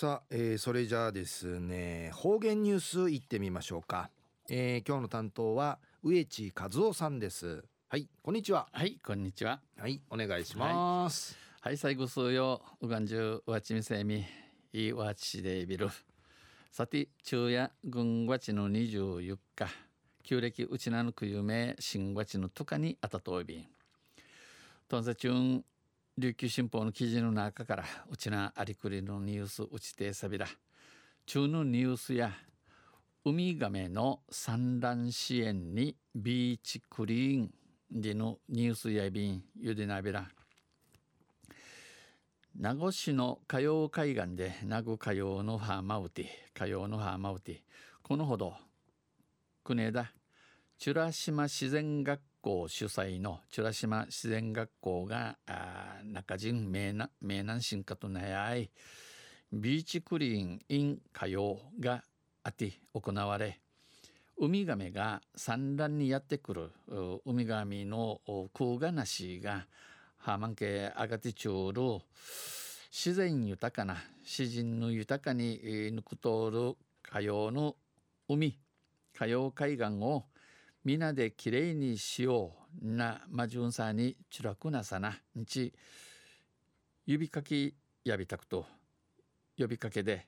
さあ、えー、それじゃあですね方言ニュースいってみましょうか、えー、今日の担当は植地和夫さんです。はいこんにちは。はいこんにちは。はいお願いします、はい、はい、最後数ようがんじゅうわちみせみいいわちでびる。さて昼夜軍月の24日。旧暦うちなぬくゆめ新月のとかにあたといびんとんせちゅん琉球新報の記事の中からうちなありくりのニュースうちてさびら中のニュースやウミガメの産卵支援にビーチクリーンでのニュースやびんゆでなびら。名護市の火曜海岸で名護火曜のハーマウティ火曜のハーマウティ。このほど国枝美ら島自然学校主催の美ら島自然学校が中人名南名南進化となやいビーチクリーン in 火曜があて行われウミガメが産卵にやってくるウミガメのクーガナシがハーマンケアガティチュール自然豊かな詩人の豊かに抜く通る火曜の海火曜海岸を皆できれいにしようなまじゅんさにちらくなさな。んち指かきやびたくと呼びかけで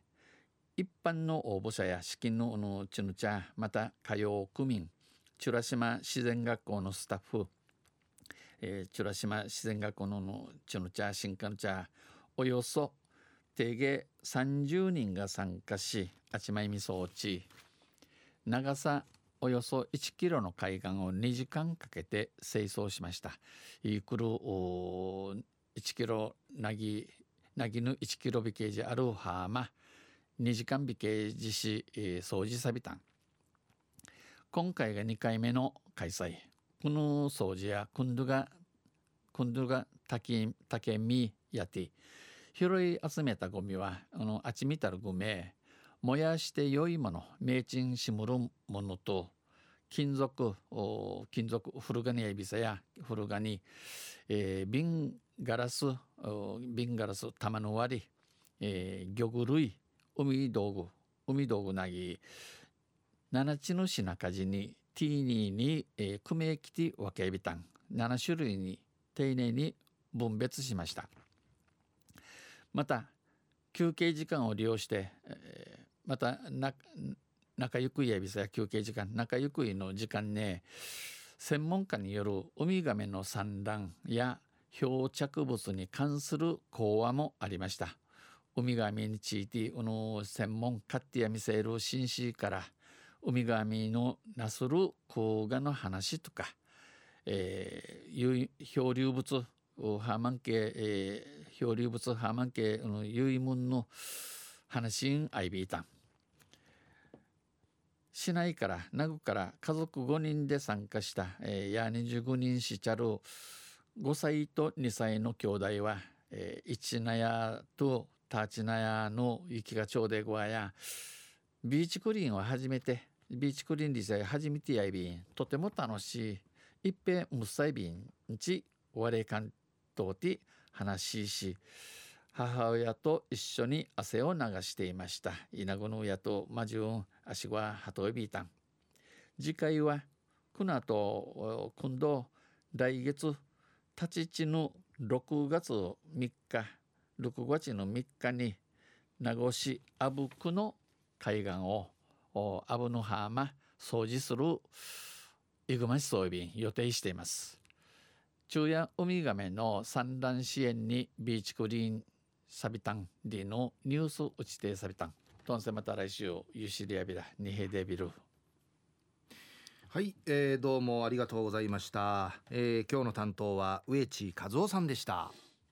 一般の応募者や資金ののちぬちゃまた火曜区民チュラ島自然学校のスタッフ、えー、チュラ島自然学校ののちぬちゃ新刊茶およそ定芸30人が参加しあちまいみ装置長さおよそ1キロの海岸を2時間かけて清掃しました。いくる1キロなぎなぎぬ1キロビケージあるハーマ2時間ビケージし、えー、掃除さびたん今回が2回目の開催。この掃除や今度が今度が竹竹みやて。拾い集めたゴミはあのあちみたるゴミ燃やして良いもの名珍しむるものと金属金属古ガニエビサや古ガニ、えー、瓶ガラス瓶ガラス玉の割り、えー、魚類海道具海道具なぎ七地の品かじにティーニーに、えー、組めきて分けびたん7種類に丁寧に分別しました。また休憩時間を利用して、えー、また仲ゆくいやびさや休憩時間仲ゆくいの時間ね専門家によるウミガメの産卵や漂着物に関する講話もありました。ウミガメについてこの専門家ってや見せる紳士からウミガメのなする講画の話とか、えー、漂流物ハーマン系、えー、漂流物ハーマン系の遺文の話にあいびいた。市内から名護から家族5人で参加した、えー、や25人しちゃる5歳と2歳の兄弟は、えー、一納屋とタチナヤの雪がちょうでごわやビーチクリーンを初めてビーチクリーンリザ初めてやいびんとても楽しい一平むっさいびんちわれかんとて話しし母親と一緒に汗を流していました。稲子の親と魔獣足は鳩エビータン次回はこの後今度来月立ち地の6月3日6月の3日に名護市阿武区の海岸を阿武の浜掃除するイグマシ装備予定しています。昼夜ウミガメの産卵支援にビーチクリーンサビタンでのニュース打ちてサビタン。とんせまた来週ユシリアビラニヘデビル。はい、えー、どうもありがとうございました、えー、今日の担当は植地和夫さんでした。